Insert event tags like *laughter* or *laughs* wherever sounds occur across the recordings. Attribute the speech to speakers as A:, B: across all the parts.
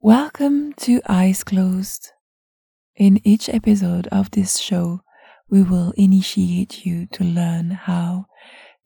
A: Welcome to Eyes Closed. In each episode of this show, we will initiate you to learn how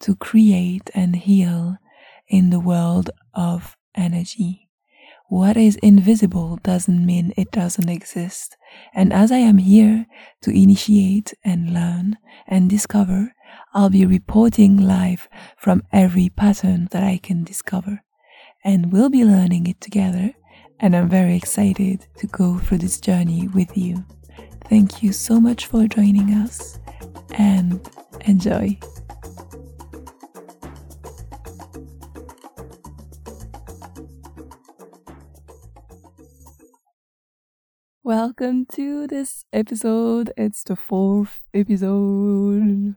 A: to create and heal in the world of energy. What is invisible doesn't mean it doesn't exist. And as I am here to initiate and learn and discover, I'll be reporting live from every pattern that I can discover. And we'll be learning it together and I'm very excited to go through this journey with you. Thank you so much for joining us and enjoy. Welcome to this episode. It's the fourth episode.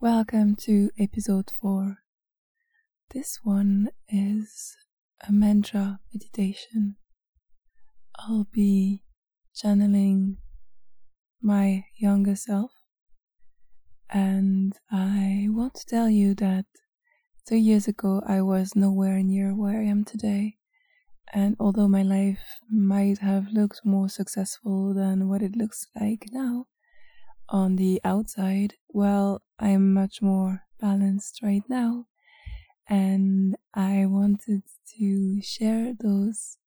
A: Welcome to episode four. This one is a mantra meditation. I'll be channeling my younger self, and I want to tell you that two years ago I was nowhere near where I am today. And although my life might have looked more successful than what it looks like now on the outside, well, I'm much more balanced right now and I wanted to share those.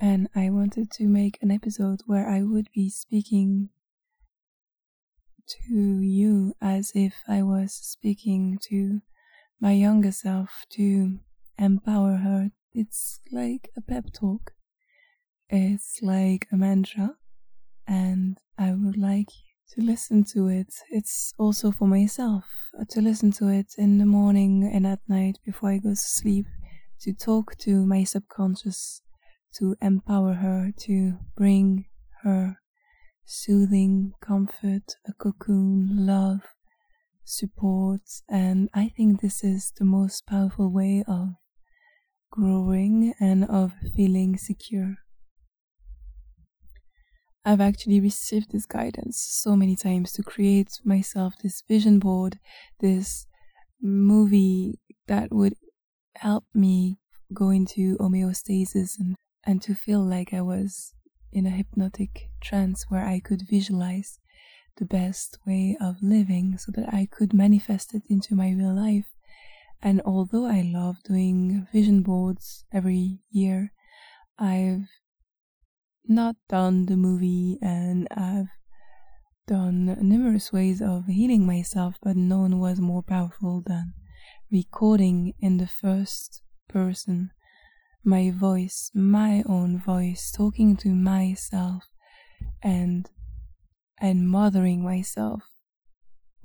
A: And I wanted to make an episode where I would be speaking to you as if I was speaking to my younger self to empower her. It's like a pep talk, it's like a mantra, and I would like to listen to it. It's also for myself uh, to listen to it in the morning and at night before I go to sleep, to talk to my subconscious, to empower her, to bring her soothing comfort, a cocoon, love, support. And I think this is the most powerful way of growing and of feeling secure. I've actually received this guidance so many times to create myself this vision board, this movie that would help me go into homeostasis and, and to feel like I was in a hypnotic trance where I could visualize the best way of living so that I could manifest it into my real life. And although I love doing vision boards every year, I've not done the movie and I've done numerous ways of healing myself, but none was more powerful than recording in the first person my voice, my own voice, talking to myself and and mothering myself,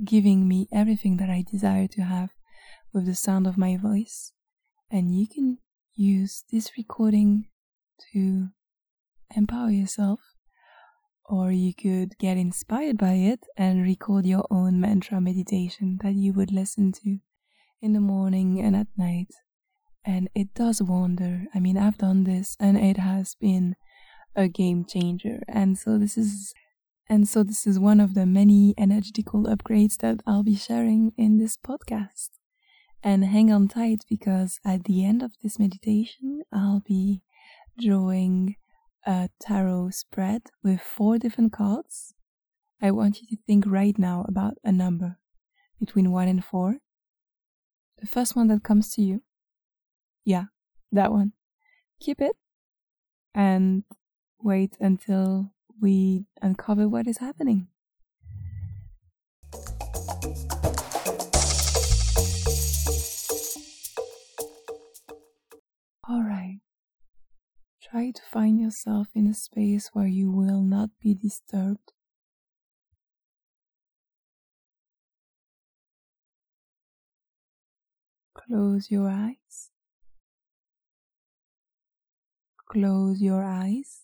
A: giving me everything that I desire to have with the sound of my voice. And you can use this recording to empower yourself. Or you could get inspired by it and record your own mantra meditation that you would listen to in the morning and at night. And it does wonder. I mean, I've done this and it has been a game changer. And so this is and so this is one of the many energetical upgrades that I'll be sharing in this podcast. And hang on tight because at the end of this meditation, I'll be drawing a tarot spread with four different cards, I want you to think right now about a number between 1 and 4. The first one that comes to you. Yeah, that one. Keep it and wait until we uncover what is happening. All right. Try to find yourself in a space where you will not be disturbed. Close your eyes. Close your eyes.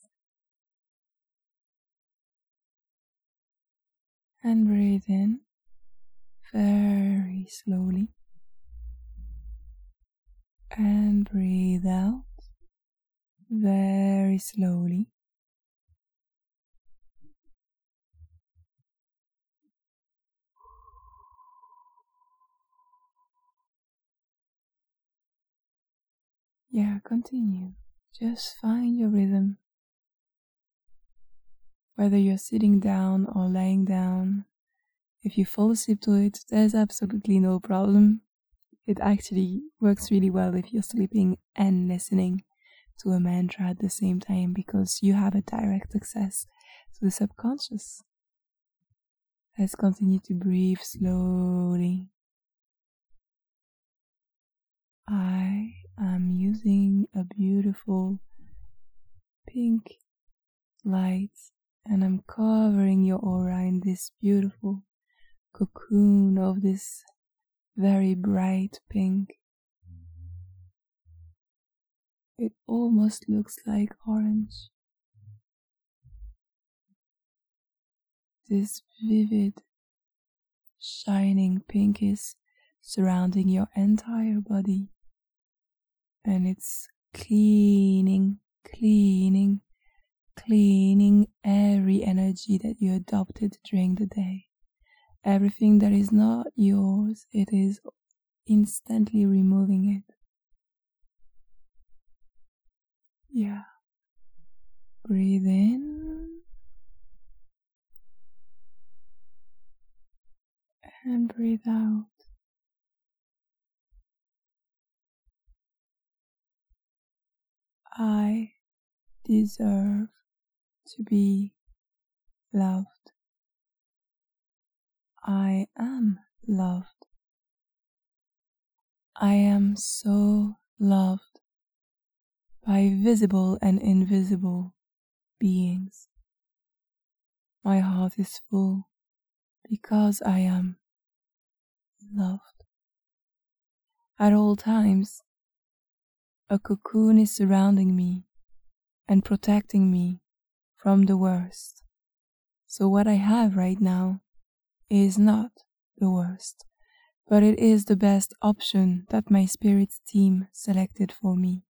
A: And breathe in very slowly. And breathe out very slowly. Yeah, continue. Just find your rhythm. Whether you're sitting down or laying down, if you fall asleep to it, there's absolutely no problem. It actually works really well if you're sleeping and listening to a mantra at the same time because you have a direct access to the subconscious. Let's continue to breathe slowly. I am using a beautiful pink light and I'm covering your aura in this beautiful cocoon of this very bright pink. It almost looks like orange. This vivid, shining pink is surrounding your entire body and it's cleaning, cleaning, cleaning every energy that you adopted during the day. Everything that is not yours, it is instantly removing it. Yeah. Breathe in and breathe out. I deserve to be loved. I am loved. I am so loved by visible and invisible beings. My heart is full because I am loved. At all times, a cocoon is surrounding me and protecting me from the worst. So, what I have right now is not the worst, but it is the best option that my spirit team selected for me.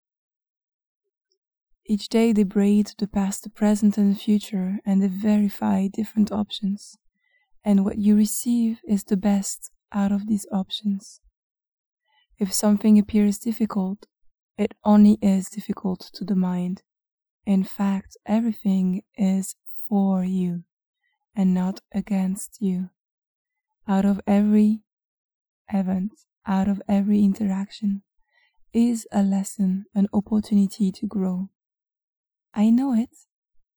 A: Each day they braid the past, the present, and the future, and they verify different options. And what you receive is the best out of these options. If something appears difficult, it only is difficult to the mind. In fact, everything is for you and not against you. Out of every event, out of every interaction, is a lesson, an opportunity to grow. I know it.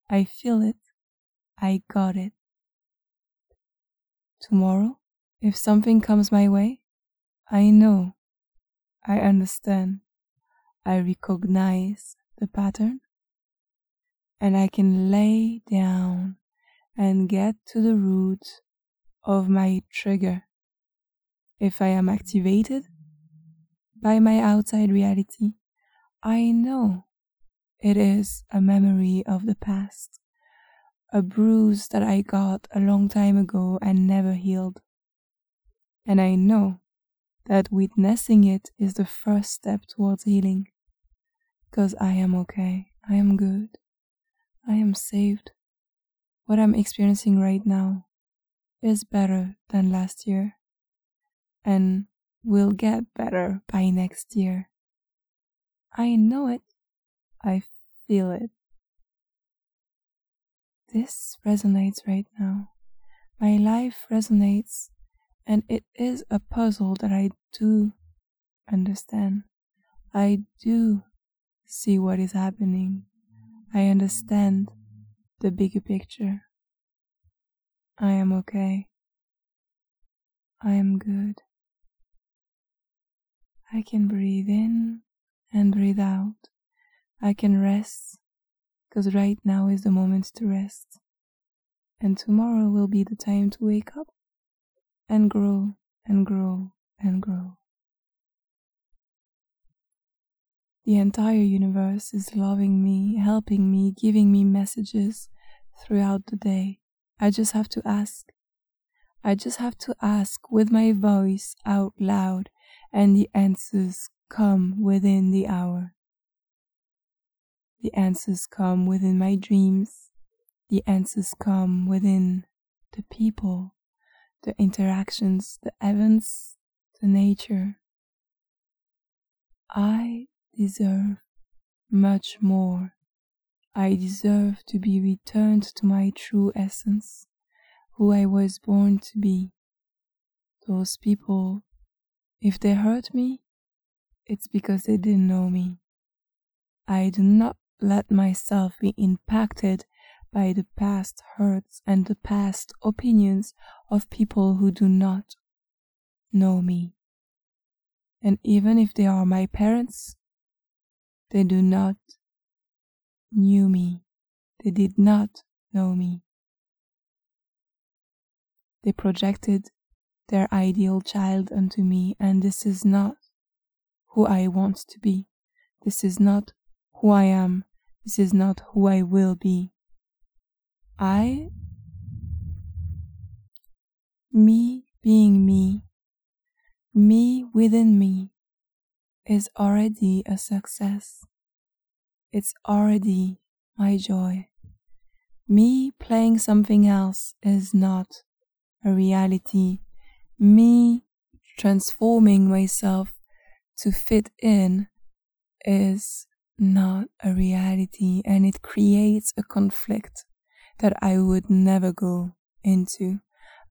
A: I feel it. I got it. Tomorrow, if something comes my way, I know. I understand. I recognize the pattern and I can lay down and get to the root of my trigger. If I am activated by my outside reality, I know it is a memory of the past, a bruise that I got a long time ago and never healed. And I know that witnessing it is the first step towards healing. Because I am okay, I am good, I am saved. What I'm experiencing right now is better than last year and will get better by next year. I know it, I feel it. This resonates right now. My life resonates and it is a puzzle that I do understand. I do see what is happening. I understand the bigger picture. I am okay. I am good. I can breathe in and breathe out. I can rest because right now is the moment to rest. And tomorrow will be the time to wake up and grow and grow and grow. The entire universe is loving me, helping me, giving me messages throughout the day. I just have to ask. I just have to ask with my voice out loud, and the answers come within the hour. The answers come within my dreams. The answers come within the people the interactions, the events, the nature. I deserve much more. I deserve to be returned to my true essence, who I was born to be. Those people, if they hurt me, it's because they didn't know me. I do not let myself be impacted by the past hurts and the past opinions of people who do not know me. And even if they are my parents, they do not knew me. They did not know me. They projected their ideal child unto me, and this is not who I want to be. This is not who I am. This is not who I will be. I, me being me, me within me, is already a success. It's already my joy. Me playing something else is not a reality. Me transforming myself to fit in is not a reality and it creates a conflict that I would never go into.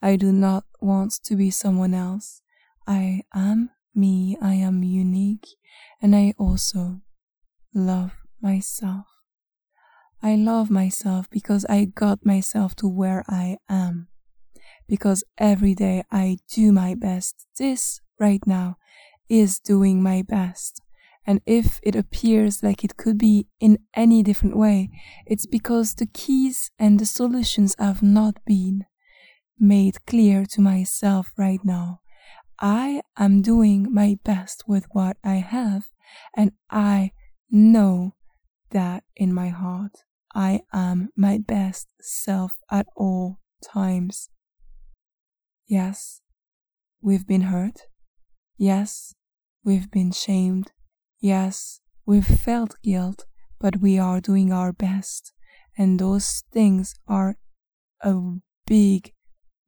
A: I do not want to be someone else. I am me, I am unique, and I also love myself. I love myself because I got myself to where I am. Because every day I do my best. This right now is doing my best. And if it appears like it could be in any different way, it's because the keys and the solutions have not been made clear to myself right now. I am doing my best with what I have, and I know that in my heart. I am my best self at all times. Yes, we've been hurt. Yes, we've been shamed. Yes, we've felt guilt, but we are doing our best. And those things are a big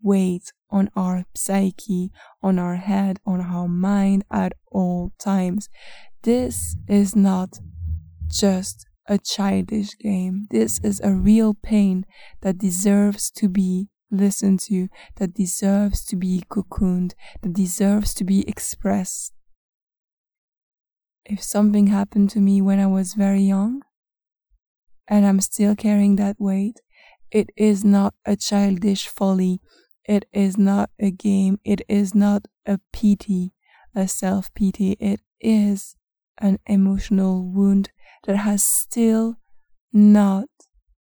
A: weight on our psyche, on our head, on our mind at all times. This is not just a childish game. This is a real pain that deserves to be listened to, that deserves to be cocooned, that deserves to be expressed. If something happened to me when I was very young, and I'm still carrying that weight, it is not a childish folly. It is not a game. It is not a pity, a self pity. It is an emotional wound that has still not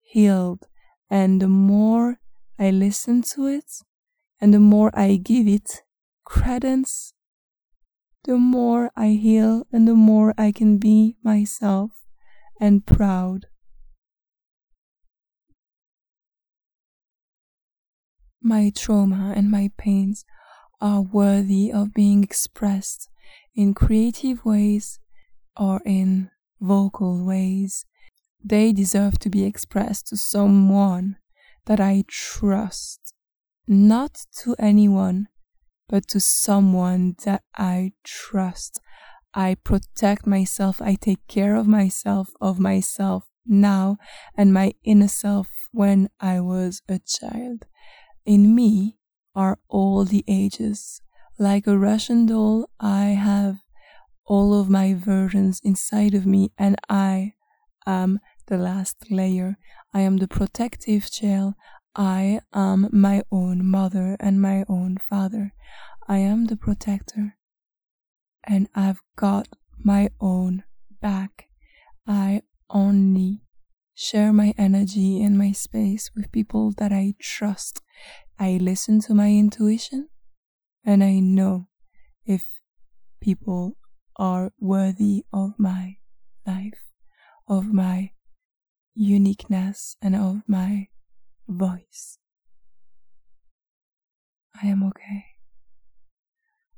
A: healed. And the more I listen to it and the more I give it credence, the more I heal and the more I can be myself and proud. My trauma and my pains are worthy of being expressed in creative ways or in vocal ways. They deserve to be expressed to someone that I trust, not to anyone, but to someone that I trust. I protect myself, I take care of myself, of myself now, and my inner self when I was a child. In me are all the ages. Like a Russian doll, I have all of my versions inside of me, and I am the last layer. I am the protective shell. I am my own mother and my own father. I am the protector. And I've got my own back. I only share my energy and my space with people that I trust. I listen to my intuition and I know if people are worthy of my life, of my uniqueness, and of my voice. I am okay.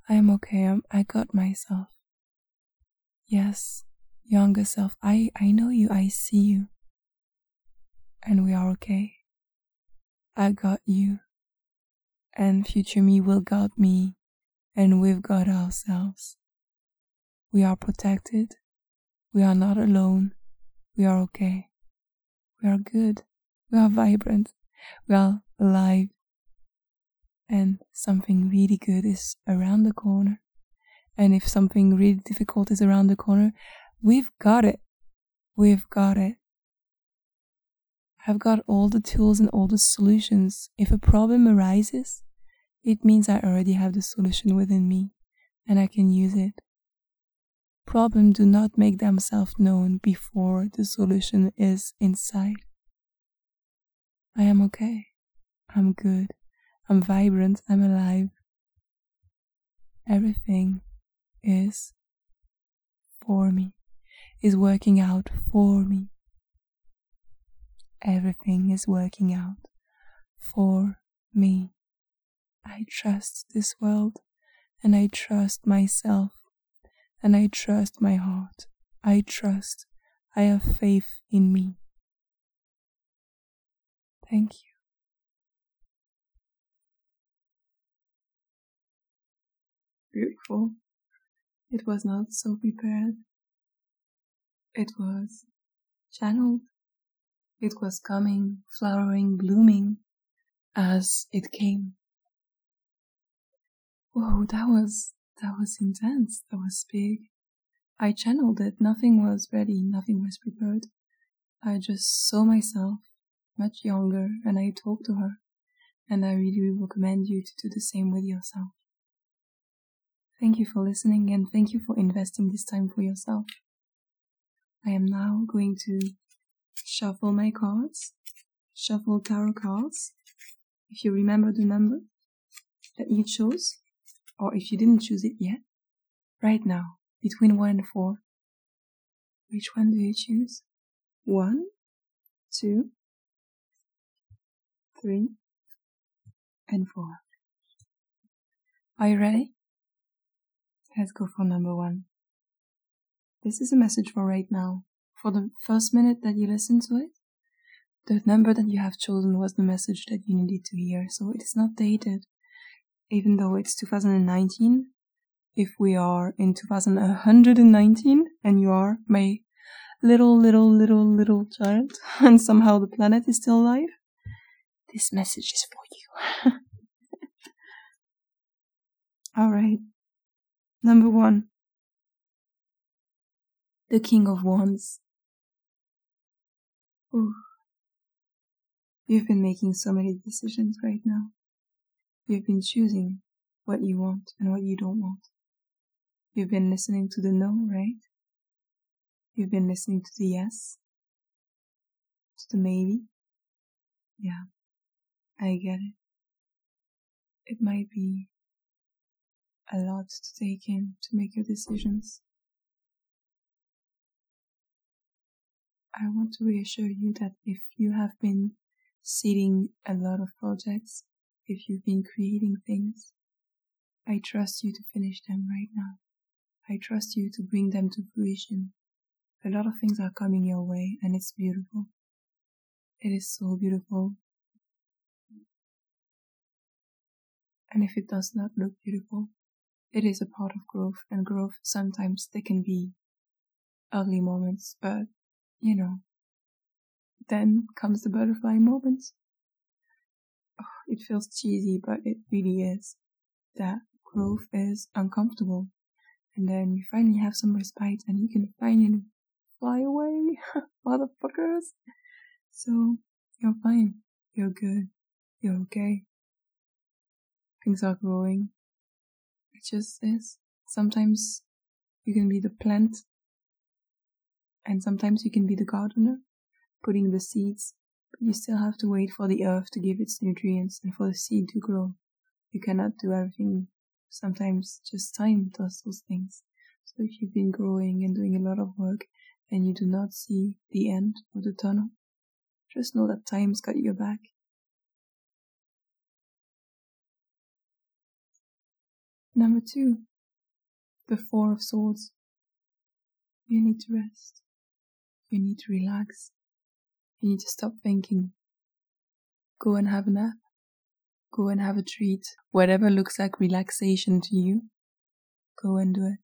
A: I am okay. I'm, I got myself. Yes, younger self, I, I know you, I see you. And we are okay. I got you. And future me will got me. And we've got ourselves. We are protected. We are not alone. We are okay. We are good. We are vibrant. We are alive. And something really good is around the corner. And if something really difficult is around the corner, we've got it. We've got it. I've got all the tools and all the solutions. If a problem arises, it means I already have the solution within me and I can use it. Problems do not make themselves known before the solution is inside. I am okay. I'm good. I'm vibrant. I'm alive. Everything is for me, is working out for me. Everything is working out for me. I trust this world and I trust myself and I trust my heart. I trust. I have faith in me. Thank you. Beautiful. It was not so prepared. It was channeled. It was coming, flowering, blooming as it came. Whoa, that was that was intense. That was big. I channeled it. Nothing was ready. Nothing was prepared. I just saw myself much younger and I talk to her. And I really recommend you to do the same with yourself. Thank you for listening and thank you for investing this time for yourself. I am now going to shuffle my cards, shuffle tarot cards. If you remember the number that you chose, or if you didn't choose it yet, right now, between 1 and 4, which one do you choose? 1, 2, 3, and 4. Are you ready? Let's go for number 1. This is a message for right now. For the first minute that you listen to it, the number that you have chosen was the message that you needed to hear, so it is not dated even though it's 2019, if we are in 2119 and you are my little, little, little, little child *laughs* and somehow the planet is still alive, this message is for you. *laughs* All right. Number one. The King of Wands. Ooh. You've been making so many decisions right now. You've been choosing what you want and what you don't want. You've been listening to the no, right? You've been listening to the yes, to the maybe. Yeah, I get it. It might be a lot to take in to make your decisions. I want to reassure you that if you have been seeding a lot of projects if you've been creating things. I trust you to finish them right now. I trust you to bring them to fruition. A lot of things are coming your way and it's beautiful. It is so beautiful. And if it does not look beautiful, it is a part of growth and growth sometimes they can be ugly moments, but you know, then comes the butterfly moments it feels cheesy, but it really is. That growth is uncomfortable. And then you finally have some respite and you can finally fly away, *laughs* motherfuckers. So, you're fine. You're good. You're okay. Things are growing. It just is. Sometimes you can be the plant, and sometimes you can be the gardener, putting the seeds but you still have to wait for the earth to give its nutrients and for the seed to grow. You cannot do everything. Sometimes just time does those things. So if you've been growing and doing a lot of work and you do not see the end of the tunnel, just know that time's got your back. Number two, the Four of Swords. You need to rest. You need to relax. You need to stop thinking. Go and have a nap. Go and have a treat. Whatever looks like relaxation to you, go and do it.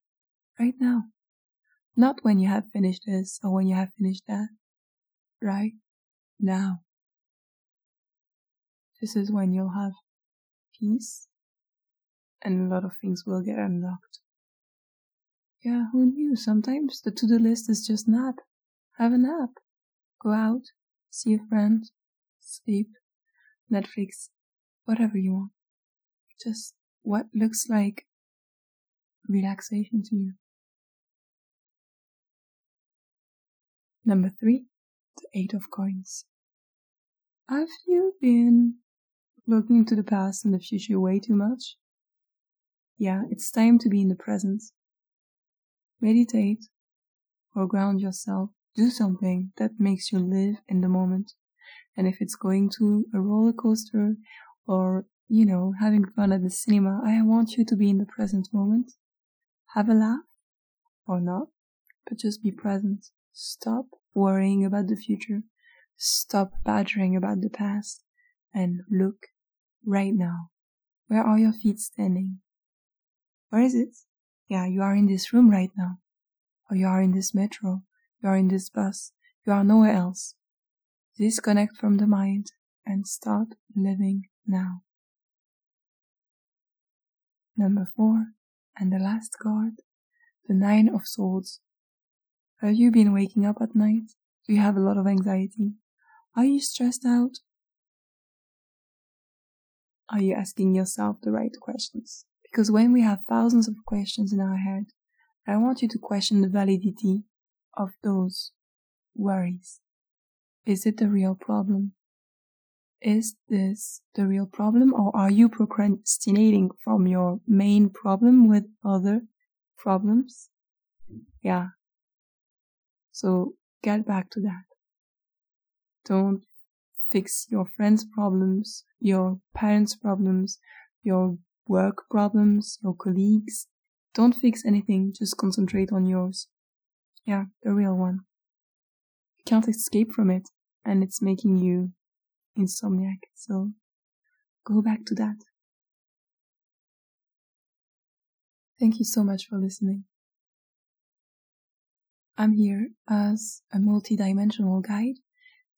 A: Right now. Not when you have finished this or when you have finished that. Right now. This is when you'll have peace and a lot of things will get unlocked. Yeah, who knew? Sometimes the to do list is just nap. Have a nap. Go out, see a friend, sleep, Netflix, whatever you want. Just what looks like relaxation to you. Number three, the Eight of Coins. Have you been looking to the past and the future way too much? Yeah, it's time to be in the present. Meditate or ground yourself. Do something that makes you live in the moment. And if it's going to a roller coaster or, you know, having fun at the cinema, I want you to be in the present moment. Have a laugh or not, but just be present. Stop worrying about the future. Stop badgering about the past and look right now. Where are your feet standing? Where is it? Yeah, you are in this room right now. Or you are in this metro. You are in this bus. You are nowhere else. Disconnect from the mind and start living now. Number four, and the last card, the Nine of Swords. Have you been waking up at night? Do you have a lot of anxiety? Are you stressed out? Are you asking yourself the right questions? Because when we have thousands of questions in our head, I want you to question the validity of those worries. Is it the real problem? Is this the real problem or are you procrastinating from your main problem with other problems? Yeah, so get back to that. Don't fix your friends' problems, your parents' problems, your work problems, your colleagues. Don't fix anything, just concentrate on yours. Yeah, the real one. You can't escape from it, and it's making you insomniac, so go back to that. Thank you so much for listening. I'm here as a multidimensional guide.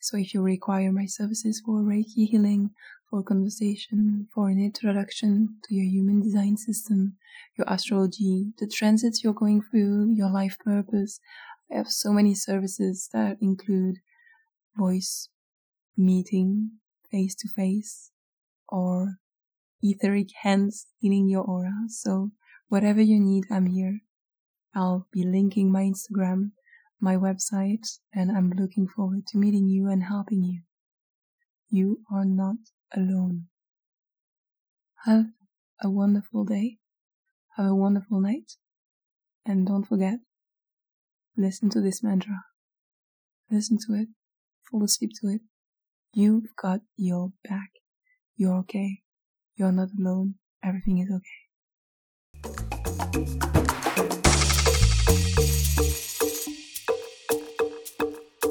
A: So if you require my services for Reiki healing, for conversation, for an introduction to your human design system, your astrology, the transits you're going through, your life purpose, I have so many services that include voice meeting face to face or etheric hands healing your aura. So whatever you need, I'm here. I'll be linking my Instagram, my website, and I'm looking forward to meeting you and helping you. You are not alone. Have a wonderful day. Have a wonderful night. And don't forget, listen to this mantra. Listen to it. Fall asleep to it. You've got your back. You're okay. You're not alone. Everything is okay.